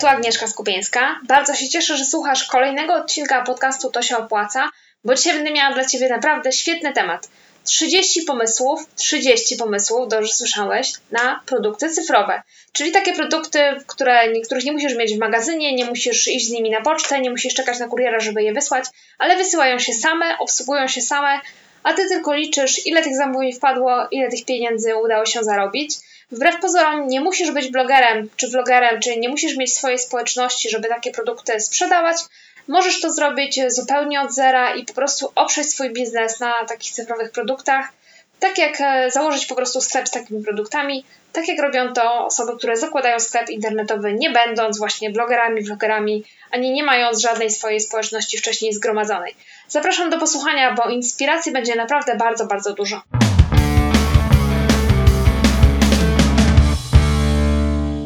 tu Agnieszka Skupieńska. Bardzo się cieszę, że słuchasz kolejnego odcinka podcastu To się opłaca, bo dzisiaj będę miała dla Ciebie naprawdę świetny temat. 30 pomysłów, 30 pomysłów, dobrze słyszałeś, na produkty cyfrowe. Czyli takie produkty, które, których nie musisz mieć w magazynie, nie musisz iść z nimi na pocztę, nie musisz czekać na kuriera, żeby je wysłać, ale wysyłają się same, obsługują się same, a Ty tylko liczysz, ile tych zamówień wpadło, ile tych pieniędzy udało się zarobić. Wbrew pozorom nie musisz być blogerem czy vlogerem, czy nie musisz mieć swojej społeczności, żeby takie produkty sprzedawać. Możesz to zrobić zupełnie od zera i po prostu oprzeć swój biznes na takich cyfrowych produktach. Tak jak e, założyć po prostu sklep z takimi produktami, tak jak robią to osoby, które zakładają sklep internetowy, nie będąc właśnie blogerami, vlogerami, ani nie mając żadnej swojej społeczności wcześniej zgromadzonej. Zapraszam do posłuchania, bo inspiracji będzie naprawdę bardzo, bardzo dużo.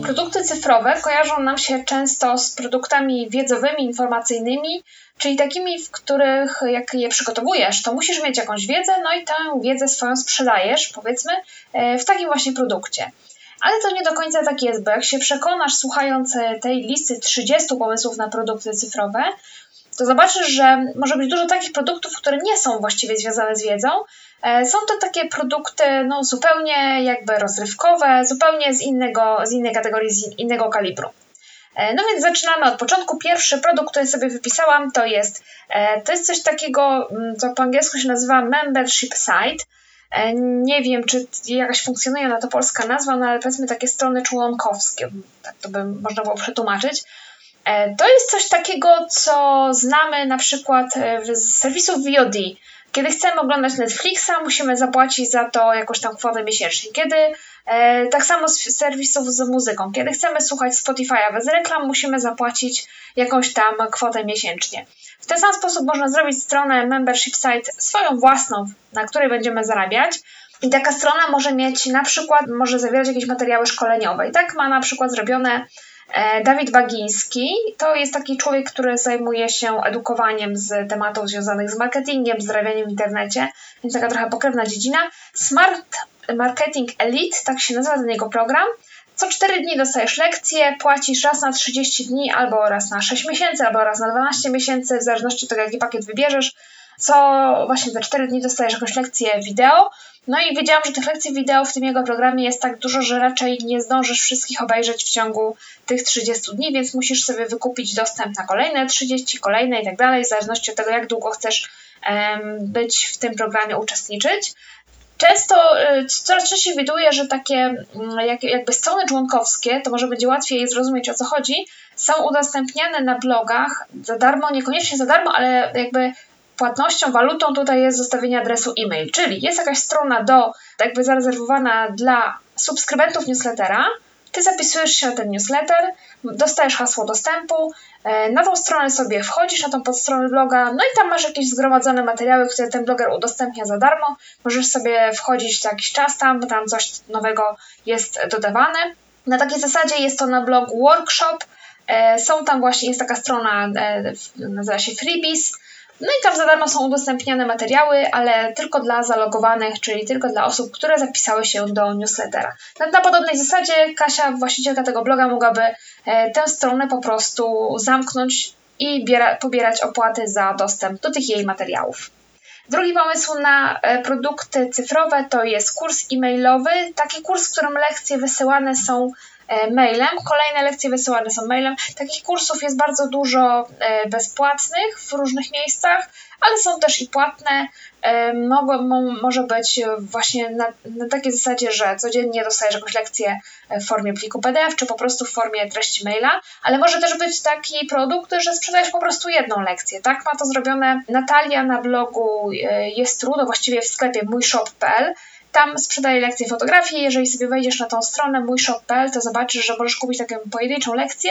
Produkty cyfrowe kojarzą nam się często z produktami wiedzowymi, informacyjnymi, czyli takimi, w których jak je przygotowujesz, to musisz mieć jakąś wiedzę, no i tę wiedzę swoją sprzedajesz, powiedzmy, e, w takim właśnie produkcie. Ale to nie do końca tak jest, bo jak się przekonasz, słuchając e, tej listy 30 pomysłów na produkty cyfrowe, to zobaczysz, że może być dużo takich produktów, które nie są właściwie związane z wiedzą. E, są to takie produkty no, zupełnie jakby rozrywkowe, zupełnie z, innego, z innej kategorii, z innego kalibru. E, no więc zaczynamy od początku. Pierwszy produkt, który sobie wypisałam, to jest, e, to jest coś takiego, mm, co po angielsku się nazywa membership site. Nie wiem, czy jakaś funkcjonuje na to polska nazwa, no ale powiedzmy takie strony członkowskie, tak to by można było przetłumaczyć. E, to jest coś takiego, co znamy na przykład e, z serwisów VOD. Kiedy chcemy oglądać Netflixa, musimy zapłacić za to jakąś tam kwotę miesięcznie. Kiedy e, tak samo z serwisów z muzyką. Kiedy chcemy słuchać Spotify'a bez reklam, musimy zapłacić jakąś tam kwotę miesięcznie. W ten sam sposób można zrobić stronę membership site swoją własną, na której będziemy zarabiać. I taka strona może mieć na przykład, może zawierać jakieś materiały szkoleniowe. I tak ma na przykład zrobione Dawid Bagiński to jest taki człowiek, który zajmuje się edukowaniem z tematów związanych z marketingiem, zdrawianiem w internecie, więc taka trochę pokrewna dziedzina. Smart Marketing Elite, tak się nazywa ten jego program. Co 4 dni dostajesz lekcję, płacisz raz na 30 dni, albo raz na 6 miesięcy, albo raz na 12 miesięcy, w zależności od tego, jaki pakiet wybierzesz. Co właśnie za 4 dni dostajesz jakąś lekcję wideo, no i wiedziałam, że tych lekcji wideo w tym jego programie jest tak dużo, że raczej nie zdążysz wszystkich obejrzeć w ciągu tych 30 dni, więc musisz sobie wykupić dostęp na kolejne 30, kolejne i tak dalej, w zależności od tego, jak długo chcesz być w tym programie, uczestniczyć. Często, y, coraz częściej widuję, że takie mm, jak, jakby strony członkowskie, to może będzie łatwiej zrozumieć o co chodzi, są udostępniane na blogach za darmo, niekoniecznie za darmo, ale jakby płatnością, walutą tutaj jest zostawienie adresu e-mail, czyli jest jakaś strona do, jakby zarezerwowana dla subskrybentów newslettera, ty zapisujesz się na ten newsletter, dostajesz hasło dostępu, e, na tą stronę sobie wchodzisz, na tą podstronę bloga, no i tam masz jakieś zgromadzone materiały, które ten bloger udostępnia za darmo. Możesz sobie wchodzić co jakiś czas tam, bo tam coś nowego jest dodawane. Na takiej zasadzie jest to na blog Workshop. E, są tam właśnie, jest taka strona, e, nazywa się Freebies, no i tam za darmo są udostępniane materiały, ale tylko dla zalogowanych, czyli tylko dla osób, które zapisały się do newslettera. Na, na podobnej zasadzie Kasia, właścicielka tego bloga, mogłaby e, tę stronę po prostu zamknąć i biera, pobierać opłaty za dostęp do tych jej materiałów. Drugi pomysł na e, produkty cyfrowe to jest kurs e-mailowy. Taki kurs, w którym lekcje wysyłane są mailem. Kolejne lekcje wysyłane są mailem. Takich kursów jest bardzo dużo e, bezpłatnych w różnych miejscach, ale są też i płatne. E, mogą, może być właśnie na, na takiej zasadzie, że codziennie dostajesz jakąś lekcję w formie pliku PDF, czy po prostu w formie treści maila, ale może też być taki produkt, że sprzedajesz po prostu jedną lekcję. Tak ma to zrobione Natalia na blogu Jest Trudno, właściwie w sklepie mójshop.pl tam sprzedaję lekcje fotografii. Jeżeli sobie wejdziesz na tą stronę mójshop.pl, to zobaczysz, że możesz kupić taką pojedynczą lekcję.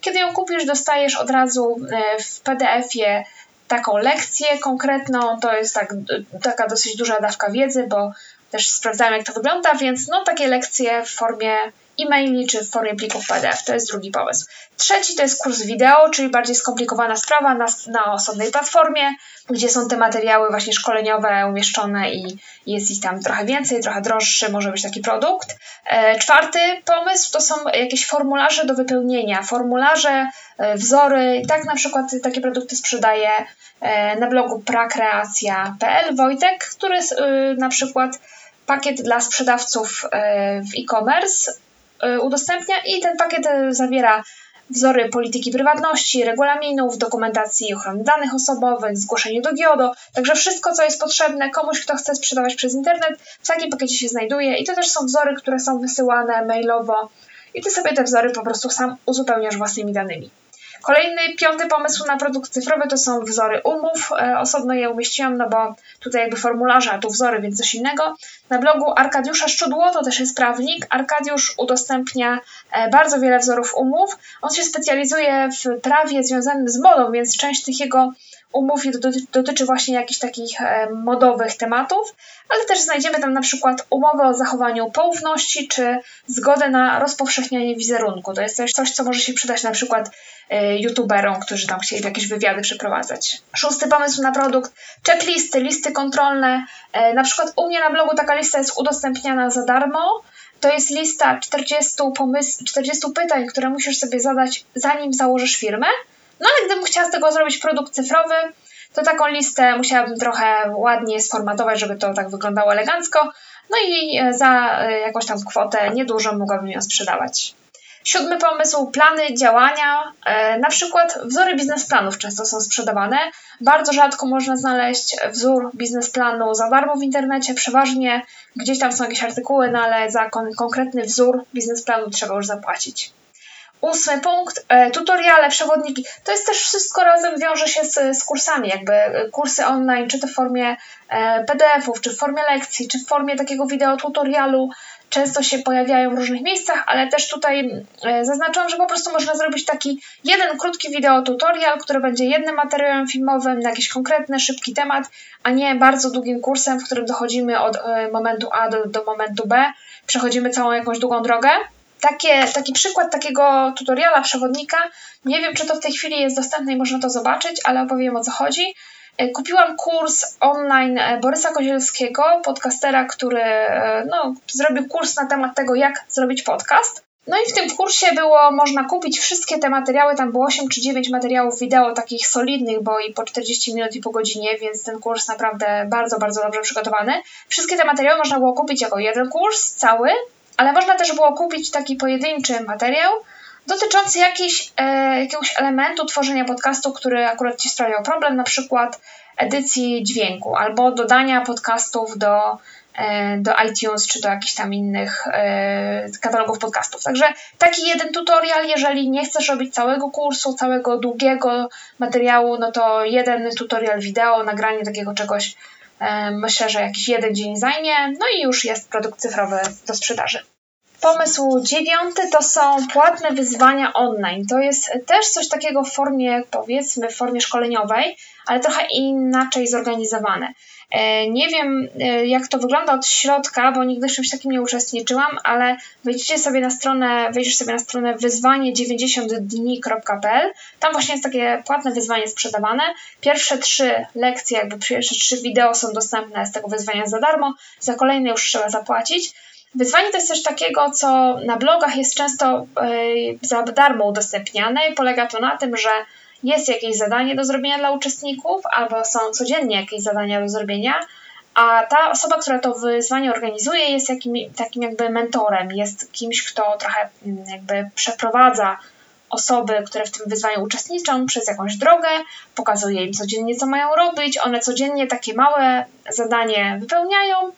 Kiedy ją kupisz, dostajesz od razu e, w PDF-ie taką lekcję konkretną. To jest tak, taka dosyć duża dawka wiedzy, bo też sprawdzałem, jak to wygląda, więc no takie lekcje w formie e-maili czy w formie plików PDF. To jest drugi pomysł. Trzeci to jest kurs wideo, czyli bardziej skomplikowana sprawa na, na osobnej platformie, gdzie są te materiały właśnie szkoleniowe umieszczone i jest ich tam trochę więcej, trochę droższy może być taki produkt. E, czwarty pomysł to są jakieś formularze do wypełnienia, formularze, e, wzory. Tak na przykład takie produkty sprzedaje e, na blogu prakreacja.pl Wojtek, który na przykład pakiet dla sprzedawców w e-commerce udostępnia i ten pakiet zawiera wzory polityki prywatności, regulaminów, dokumentacji ochrony danych osobowych, zgłoszenie do GIODO, także wszystko, co jest potrzebne komuś, kto chce sprzedawać przez internet, w takim pakiecie się znajduje i to też są wzory, które są wysyłane mailowo i Ty sobie te wzory po prostu sam uzupełniasz własnymi danymi. Kolejny, piąty pomysł na produkt cyfrowy to są wzory umów. E, osobno je umieściłam, no bo tutaj jakby formularze, a tu wzory, więc coś innego. Na blogu Arkadiusza Szczudło, to też jest prawnik. Arkadiusz udostępnia e, bardzo wiele wzorów umów. On się specjalizuje w prawie związanym z modą, więc część tych jego umów dotyczy właśnie jakichś takich e, modowych tematów, ale też znajdziemy tam na przykład umowę o zachowaniu poufności czy zgodę na rozpowszechnianie wizerunku. To jest coś, coś co może się przydać na przykład e, youtuberom, którzy tam chcieli jakieś wywiady przeprowadzać. Szósty pomysł na produkt, checklisty, listy kontrolne. E, na przykład u mnie na blogu taka lista jest udostępniana za darmo. To jest lista 40, pomysł, 40 pytań, które musisz sobie zadać, zanim założysz firmę. No ale gdybym chciała z tego zrobić produkt cyfrowy, to taką listę musiałabym trochę ładnie sformatować, żeby to tak wyglądało elegancko. No i e, za e, jakąś tam kwotę niedużą mogłabym ją sprzedawać. Siódmy pomysł, plany działania. E, na przykład wzory biznesplanów często są sprzedawane. Bardzo rzadko można znaleźć wzór biznesplanu za darmo w internecie. Przeważnie gdzieś tam są jakieś artykuły, no ale za kon konkretny wzór biznesplanu trzeba już zapłacić. Ósmy punkt, e, tutoriale, przewodniki. To jest też wszystko razem wiąże się z, z kursami, jakby e, kursy online, czy to w formie e, PDF-ów, czy w formie lekcji, czy w formie takiego wideo tutorialu. Często się pojawiają w różnych miejscach, ale też tutaj zaznaczam, że po prostu można zrobić taki jeden krótki wideo tutorial, który będzie jednym materiałem filmowym na jakiś konkretny, szybki temat, a nie bardzo długim kursem, w którym dochodzimy od momentu A do, do momentu B, przechodzimy całą jakąś długą drogę. Takie, taki przykład takiego tutoriala, przewodnika, nie wiem czy to w tej chwili jest dostępne i można to zobaczyć, ale opowiem o co chodzi. E, kupiłam kurs online e, Borysa Kozielskiego, podcastera, który e, no, zrobił kurs na temat tego, jak zrobić podcast. No i w tym kursie było można kupić wszystkie te materiały, tam było 8 czy 9 materiałów wideo takich solidnych, bo i po 40 minut i po godzinie, więc ten kurs naprawdę bardzo, bardzo dobrze przygotowany. Wszystkie te materiały można było kupić jako jeden kurs cały, ale można też było kupić taki pojedynczy materiał dotyczący jakiś, e, jakiegoś elementu tworzenia podcastu, który akurat Ci sprawiał problem, na przykład edycji dźwięku albo dodania podcastów do, e, do iTunes czy do jakichś tam innych e, katalogów podcastów. Także taki jeden tutorial, jeżeli nie chcesz robić całego kursu, całego długiego materiału, no to jeden tutorial wideo, nagranie takiego czegoś Myślę, że jakiś jeden dzień zajmie, no i już jest produkt cyfrowy do sprzedaży. Pomysł dziewiąty to są płatne wyzwania online. To jest też coś takiego w formie, powiedzmy, w formie szkoleniowej, ale trochę inaczej zorganizowane. E, nie wiem, e, jak to wygląda od środka, bo nigdy w czymś takim nie uczestniczyłam, ale wejdziecie sobie na stronę, wejdziesz sobie na stronę wyzwanie90dni.pl. Tam właśnie jest takie płatne wyzwanie sprzedawane. Pierwsze trzy lekcje, jakby pierwsze trzy wideo są dostępne z tego wyzwania za darmo, za kolejne już trzeba zapłacić. Wyzwanie to jest coś takiego, co na blogach jest często yy, za darmo udostępniane i polega to na tym, że jest jakieś zadanie do zrobienia dla uczestników, albo są codziennie jakieś zadania do zrobienia, a ta osoba, która to wyzwanie organizuje, jest jakim, takim jakby mentorem, jest kimś, kto trochę mm, jakby przeprowadza osoby, które w tym wyzwaniu uczestniczą, przez jakąś drogę, pokazuje im codziennie, co mają robić, one codziennie takie małe zadanie wypełniają,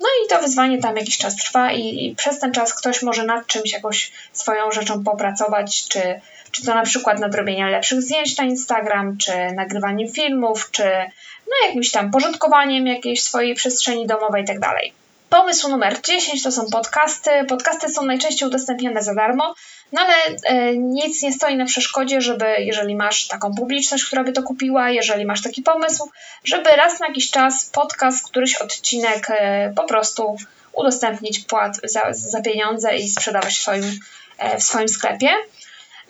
no i to wyzwanie tam jakiś czas trwa i, i przez ten czas ktoś może nad czymś jakoś swoją rzeczą popracować, czy czy to na przykład nadrobienia lepszych zdjęć na Instagram, czy nagrywaniem filmów, czy no jakimś tam porządkowaniem jakiejś swojej przestrzeni domowej itd. Tak Pomysł numer 10 to są podcasty. Podcasty są najczęściej udostępniane za darmo, no ale e, nic nie stoi na przeszkodzie, żeby jeżeli masz taką publiczność, która by to kupiła, jeżeli masz taki pomysł, żeby raz na jakiś czas podcast, któryś odcinek e, po prostu udostępnić płat za, za pieniądze i sprzedawać w swoim, e, w swoim sklepie.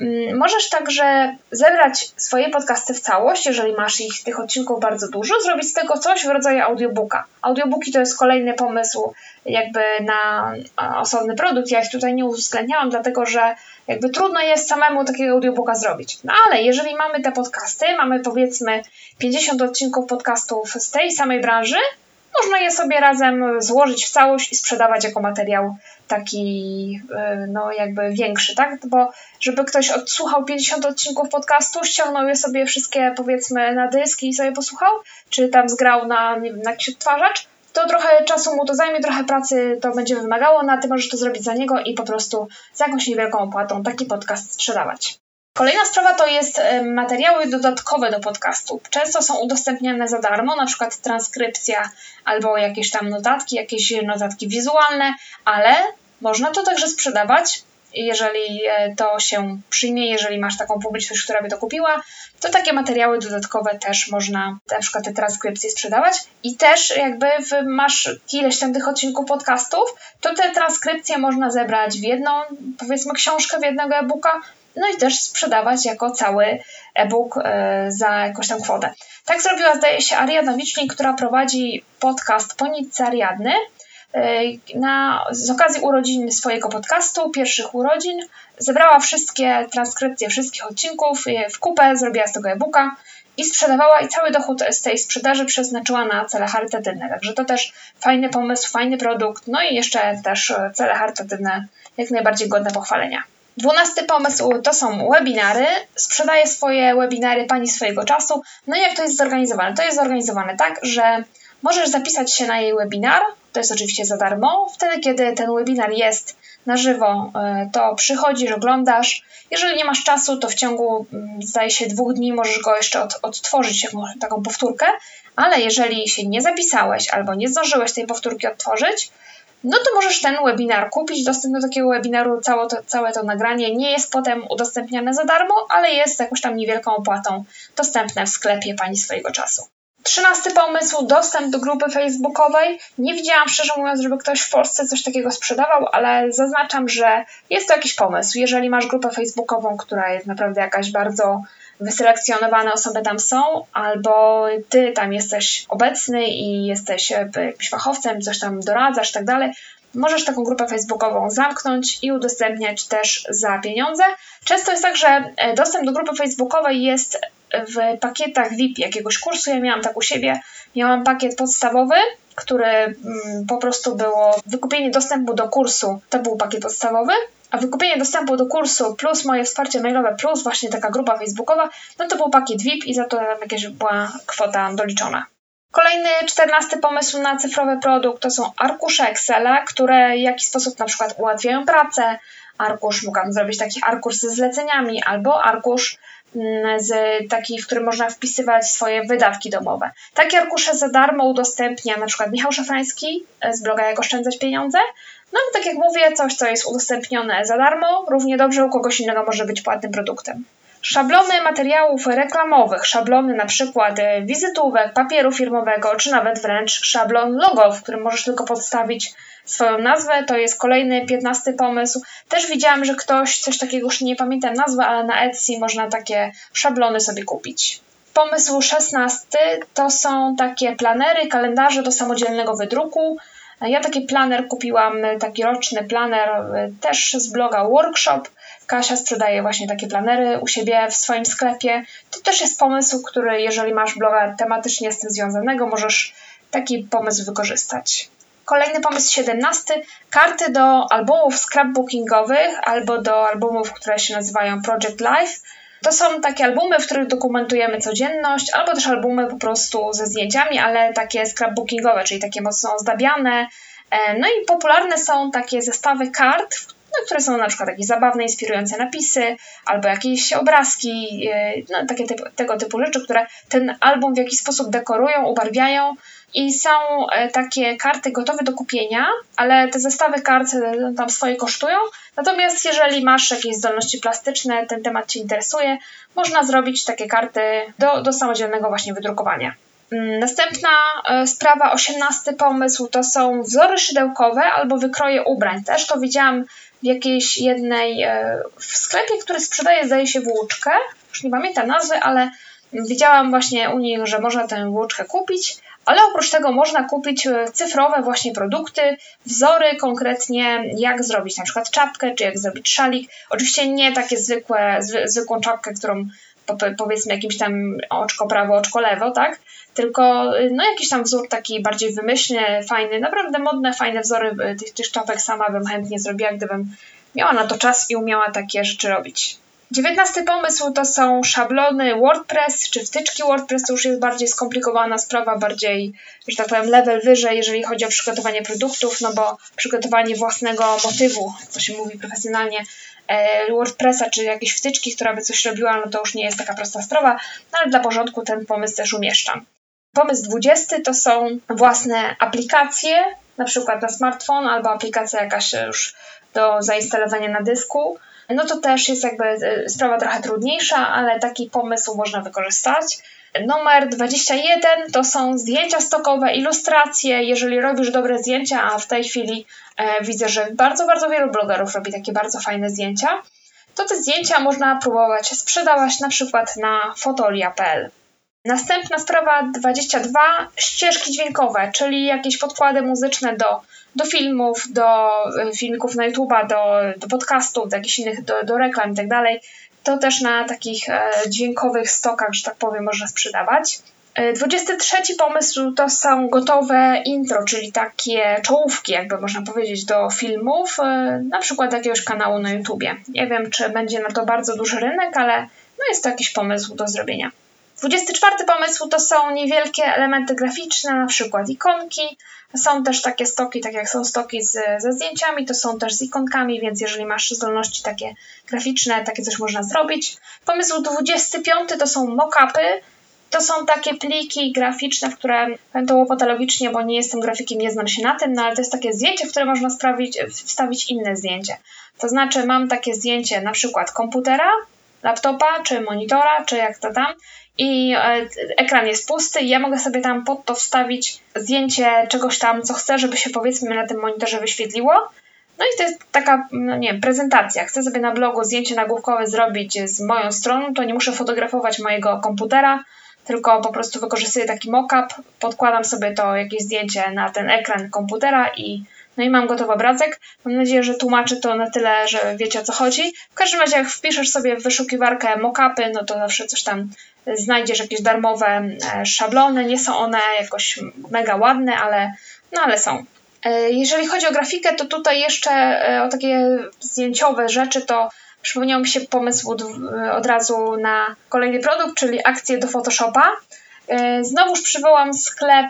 Mm, możesz także zebrać swoje podcasty w całość, jeżeli masz ich tych odcinków bardzo dużo, zrobić z tego coś w rodzaju audiobooka. Audiobooki to jest kolejny pomysł jakby na osobny produkt. Ja ich tutaj nie uwzględniałam, dlatego że jakby trudno jest samemu takiego audiobooka zrobić. No ale jeżeli mamy te podcasty, mamy powiedzmy 50 odcinków podcastów z tej samej branży, można je sobie razem złożyć w całość i sprzedawać jako materiał taki, y, no jakby większy, tak? Bo żeby ktoś odsłuchał 50 odcinków podcastu, ściągnął je sobie wszystkie powiedzmy na dyski i sobie posłuchał, czy tam zgrał na, nie wiem, na jakiś odtwarzacz, to trochę czasu mu to zajmie, trochę pracy to będzie wymagało, no a ty możesz to zrobić za niego i po prostu za jakąś niewielką opłatą taki podcast sprzedawać. Kolejna sprawa to jest materiały dodatkowe do podcastu. Często są udostępniane za darmo, na przykład transkrypcja albo jakieś tam notatki, jakieś notatki wizualne, ale można to także sprzedawać jeżeli e, to się przyjmie, jeżeli masz taką publiczność, która by to kupiła, to takie materiały dodatkowe też można, na przykład te transkrypcje sprzedawać i też jakby masz ileś tam tych odcinków podcastów, to te transkrypcje można zebrać w jedną, powiedzmy książkę, w jednego e-booka, no i też sprzedawać jako cały e-book e, za jakąś tam kwotę. Tak zrobiła, zdaje się, Ariadna Wicznik, która prowadzi podcast Po Ariadny, e, na, z okazji urodzin swojego podcastu, pierwszych urodzin, zebrała wszystkie transkrypcje wszystkich odcinków w kupę, zrobiła z tego e-booka i sprzedawała i cały dochód z tej sprzedaży przeznaczyła na cele charytatywne. Także to też fajny pomysł, fajny produkt, no i jeszcze też cele charytatywne jak najbardziej godne pochwalenia. Dwunasty pomysł to są webinary. Sprzedaje swoje webinary pani swojego czasu. No i jak to jest zorganizowane? To jest zorganizowane tak, że możesz zapisać się na jej webinar. To jest oczywiście za darmo. Wtedy, kiedy ten webinar jest na żywo, e, to przychodzisz, oglądasz. Jeżeli nie masz czasu, to w ciągu, mm, zdaje się, dwóch dni możesz go jeszcze od, odtworzyć, taką powtórkę. Ale jeżeli się nie zapisałeś albo nie zdążyłeś tej powtórki odtworzyć, no to możesz ten webinar kupić. Dostęp do takiego webinaru, całe to, całe to nagranie nie jest potem udostępniane za darmo, ale jest jakąś tam niewielką opłatą dostępne w sklepie Pani swojego czasu. Trzynasty pomysł, dostęp do grupy facebookowej. Nie widziałam szczerze mówiąc, żeby ktoś w Polsce coś takiego sprzedawał, ale zaznaczam, że jest to jakiś pomysł. Jeżeli masz grupę facebookową, która jest naprawdę jakaś bardzo wyselekcjonowane osoby tam są, albo ty tam jesteś obecny i jesteś jakimś fachowcem, coś tam doradzasz i tak dalej, możesz taką grupę facebookową zamknąć i udostępniać też za pieniądze. Często jest tak, że e, dostęp do grupy facebookowej jest w pakietach VIP jakiegoś kursu. Ja miałam tak u siebie, miałam pakiet podstawowy, który mm, po prostu było wykupienie dostępu do kursu. To był pakiet podstawowy, a wykupienie dostępu do kursu plus moje wsparcie mailowe plus właśnie taka grupa facebookowa, no to był pakiet VIP i za to tam jakaś była kwota doliczona. Kolejny, czternasty pomysł na cyfrowy produkt to są arkusze Excela, które w jakiś sposób na przykład ułatwiają pracę. Arkusz, mogłam zrobić taki arkusz ze zleceniami albo arkusz z taki, w którym można wpisywać swoje wydatki domowe. Takie arkusze za darmo udostępnia na przykład Michał Szafrański z bloga Jak oszczędzać pieniądze, no i tak jak mówię, coś, co jest udostępnione za darmo, równie dobrze u kogoś innego może być płatnym produktem. Szablony materiałów reklamowych, szablony na przykład e, wizytówek, papieru firmowego, czy nawet wręcz szablon logo, w którym możesz tylko podstawić swoją nazwę, to jest kolejny, piętnasty pomysł. Też widziałam, że ktoś coś takiego, już nie pamiętam nazwy, ale na Etsy można takie szablony sobie kupić. Pomysł szesnasty to są takie planery, kalendarze do samodzielnego wydruku. Ja taki planer kupiłam, taki roczny planer też z bloga Workshop. Kasia sprzedaje właśnie takie planery u siebie w swoim sklepie. To też jest pomysł, który jeżeli masz bloga tematycznie z tym związanego, możesz taki pomysł wykorzystać. Kolejny pomysł 17. Karty do albumów scrapbookingowych albo do albumów, które się nazywają Project Life to są takie albumy, w których dokumentujemy codzienność, albo też albumy po prostu ze zdjęciami, ale takie scrapbookingowe, czyli takie mocno ozdabiane. E, no i popularne są takie zestawy kart, no, które są na przykład jakieś zabawne, inspirujące napisy, albo jakieś obrazki, e, no, takie typu, tego typu rzeczy, które ten album w jakiś sposób dekorują, ubarwiają i są e, takie karty gotowe do kupienia, ale te zestawy kart e, tam swoje kosztują. Natomiast jeżeli masz jakieś zdolności plastyczne, ten temat Cię interesuje, można zrobić takie karty do, do samodzielnego właśnie wydrukowania. Mm, następna sprawa, osiemnasty pomysł, to są wzory szydełkowe albo wykroje ubrań. Też to widziałam w jakiejś jednej, e, w sklepie, który sprzedaje, zdaje się, włóczkę. Już nie pamiętam nazwy, ale widziałam właśnie u nich, że można tę włóczkę kupić. Ale oprócz tego można kupić e, cyfrowe właśnie produkty, wzory konkretnie, jak zrobić na przykład czapkę, czy jak zrobić szalik. Oczywiście nie takie zwykłe, zwykłą czapkę, którą powiedzmy jakimś tam oczko prawo, oczko lewo, tak? Tylko y, no jakiś tam wzór taki bardziej wymyślny, fajny, naprawdę modne, fajne wzory y, tych, tych czapek sama bym chętnie zrobiła, gdybym miała na to czas i umiała takie rzeczy robić. Dziewiętnasty pomysł to są szablony WordPress czy wtyczki WordPress, to już jest bardziej skomplikowana sprawa, bardziej, że tak powiem, level wyżej, jeżeli chodzi o przygotowanie produktów, no bo przygotowanie własnego motywu, to się mówi profesjonalnie, E, WordPressa czy jakieś wtyczki, która by coś robiła, no to już nie jest taka prosta sprawa, no ale dla porządku ten pomysł też umieszczam. Pomysł 20 to są własne aplikacje, na przykład na smartfon albo aplikacja jakaś już do zainstalowania na dysku. No to też jest jakby e, sprawa trochę trudniejsza, ale taki pomysł można wykorzystać. Numer 21 to są zdjęcia stokowe, ilustracje. Jeżeli robisz dobre zdjęcia, a w tej chwili e, widzę, że bardzo, bardzo wielu blogerów robi takie bardzo fajne zdjęcia, to te zdjęcia można próbować sprzedawać na przykład na fotolia.pl. Następna sprawa 22 ścieżki dźwiękowe, czyli jakieś podkłady muzyczne do, do filmów, do e, filmików na YouTube'a, do, do podcastów, do jakichś innych, do, do reklam itd. Tak to też na takich e, dźwiękowych stokach, że tak powiem, można sprzedawać. 23 e, pomysł to są gotowe intro, czyli takie czołówki, jakby można powiedzieć, do filmów, e, na przykład jakiegoś kanału na YouTubie. Nie wiem, czy będzie na to bardzo duży rynek, ale no jest to jakiś pomysł do zrobienia. 24 pomysł to są niewielkie elementy graficzne, na przykład ikonki. Są też takie stoki, tak jak są stoki z, ze zdjęciami, to są też z ikonkami, więc jeżeli masz zdolności takie graficzne, takie coś można zrobić. Pomysł 25 to są mock-upy. To są takie pliki graficzne, w które powiem to łopatologicznie, bo nie jestem grafikiem, nie znam się na tym, no ale to jest takie zdjęcie, w które można sprawić, wstawić inne zdjęcie. To znaczy mam takie zdjęcie na przykład komputera, laptopa, czy monitora, czy jak to tam i e, ekran jest pusty i ja mogę sobie tam pod to wstawić zdjęcie czegoś tam, co chcę, żeby się powiedzmy na tym monitorze wyświetliło. No i to jest taka, no nie wiem, prezentacja. Chcę sobie na blogu zdjęcie nagłówkowe zrobić z moją stroną, to nie muszę fotografować mojego komputera, tylko po prostu wykorzystuję taki mockup, podkładam sobie to jakieś zdjęcie na ten ekran komputera i no i mam gotowy obrazek. Mam nadzieję, że tłumaczy to na tyle, że wiecie o co chodzi. W każdym razie, jak wpiszesz sobie w wyszukiwarkę mockupy, no to zawsze coś tam znajdziesz jakieś darmowe e, szablony. Nie są one jakoś mega ładne, ale, no ale są. E, jeżeli chodzi o grafikę, to tutaj jeszcze e, o takie zdjęciowe rzeczy, to przypomniał mi się pomysł od razu na kolejny produkt, czyli akcję do Photoshopa. Znowuż przywołam sklep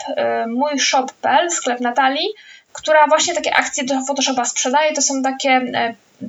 mójshop.pl, sklep Natalii, która właśnie takie akcje do Photoshopa sprzedaje. To są takie,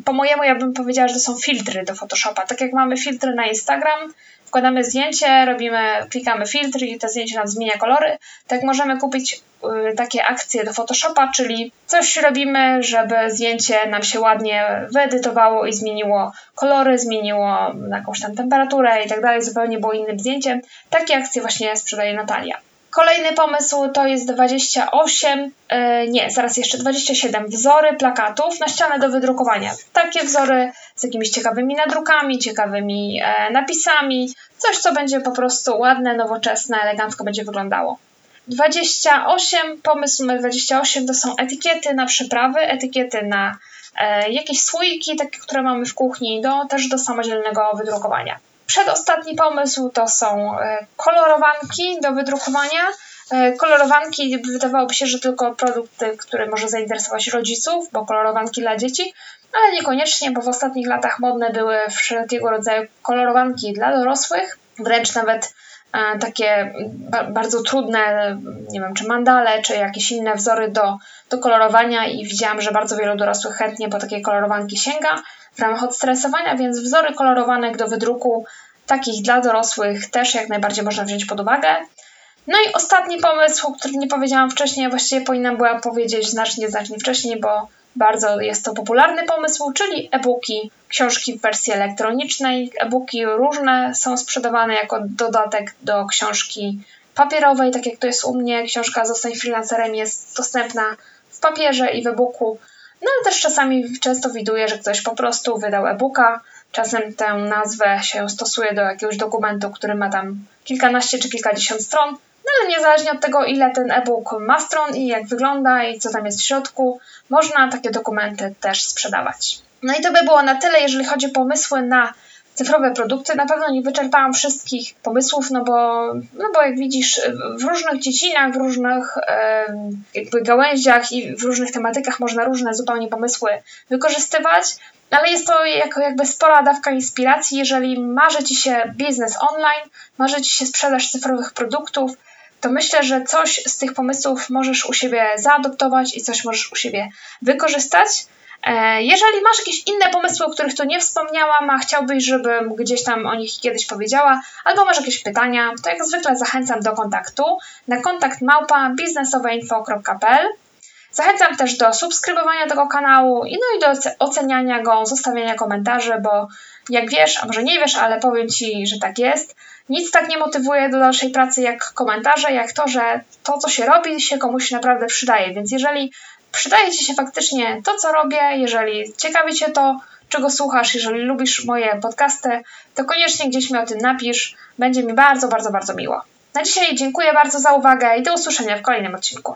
po mojemu ja bym powiedziała, że to są filtry do Photoshopa. Tak jak mamy filtry na Instagram, wkładamy zdjęcie, robimy, klikamy filtr i to zdjęcie nam zmienia kolory. Tak możemy kupić y, takie akcje do Photoshopa, czyli coś robimy, żeby zdjęcie nam się ładnie wyedytowało i zmieniło kolory, zmieniło jakąś tam temperaturę i tak dalej, zupełnie było innym zdjęciem. Takie akcje właśnie sprzedaje Natalia. Kolejny pomysł to jest 28, yy, nie, zaraz jeszcze 27 wzory plakatów na ścianę do wydrukowania. Takie wzory z jakimiś ciekawymi nadrukami, ciekawymi e, napisami, coś co będzie po prostu ładne, nowoczesne, elegancko będzie wyglądało. 28, pomysł numer 28 to są etykiety na przyprawy, etykiety na e, jakieś słoiki, takie, które mamy w kuchni, do, też do samodzielnego wydrukowania. Przedostatni pomysł to są e, kolorowanki do wydrukowania. E, kolorowanki wydawałoby się, że tylko produkt, który może zainteresować rodziców, bo kolorowanki dla dzieci, ale niekoniecznie, bo w ostatnich latach modne były wszelkiego rodzaju kolorowanki dla dorosłych, wręcz nawet e, takie bardzo trudne, nie wiem, czy mandale, czy jakieś inne wzory do, do kolorowania i widziałam, że bardzo wielu dorosłych chętnie po takie kolorowanki sięga w ramach odstresowania, więc wzory kolorowanek do wydruku takich dla dorosłych też jak najbardziej można wziąć pod uwagę. No i ostatni pomysł, o którym nie powiedziałam wcześniej, właściwie powinnam była powiedzieć znacznie, znacznie wcześniej, bo bardzo jest to popularny pomysł, czyli e-booki, książki w wersji elektronicznej. E-booki różne są sprzedawane jako dodatek do książki papierowej, tak jak to jest u mnie. Książka Zostań freelancerem jest dostępna w papierze i w e-booku. No ale też czasami często widuję, że ktoś po prostu wydał e-booka. Czasem tę nazwę się stosuje do jakiegoś dokumentu, który ma tam kilkanaście czy kilkadziesiąt stron. No ale niezależnie od tego, ile ten e-book ma stron i jak wygląda i co tam jest w środku, można takie dokumenty też sprzedawać. No i to by było na tyle, jeżeli chodzi o pomysły na cyfrowe produkty. Na pewno nie wyczerpałam wszystkich pomysłów, no bo, no bo jak widzisz, w różnych dziedzinach, w różnych jakby gałęziach i w różnych tematykach można różne zupełnie pomysły wykorzystywać. Ale jest to jako jakby spora dawka inspiracji, jeżeli marzy Ci się biznes online, marzy Ci się sprzedaż cyfrowych produktów, to myślę, że coś z tych pomysłów możesz u siebie zaadoptować i coś możesz u siebie wykorzystać. E, jeżeli masz jakieś inne pomysły, o których tu nie wspomniałam, a chciałbyś, żebym gdzieś tam o nich kiedyś powiedziała, albo masz jakieś pytania, to jak zwykle zachęcam do kontaktu na kontakt małpa biznesoweinfo.pl. Zachęcam też do subskrybowania tego kanału i no i do oceniania go, zostawiania komentarzy, bo jak wiesz, a może nie wiesz, ale powiem Ci, że tak jest. Nic tak nie motywuje do dalszej pracy jak komentarze, jak to, że to, co się robi, się komuś naprawdę przydaje. Więc jeżeli przydaje Ci się faktycznie to, co robię, jeżeli ciekawi Cię to, czego słuchasz, jeżeli lubisz moje podcasty, to koniecznie gdzieś mi o tym napisz. Będzie mi bardzo, bardzo, bardzo miło. Na dzisiaj dziękuję bardzo za uwagę i do usłyszenia w kolejnym odcinku.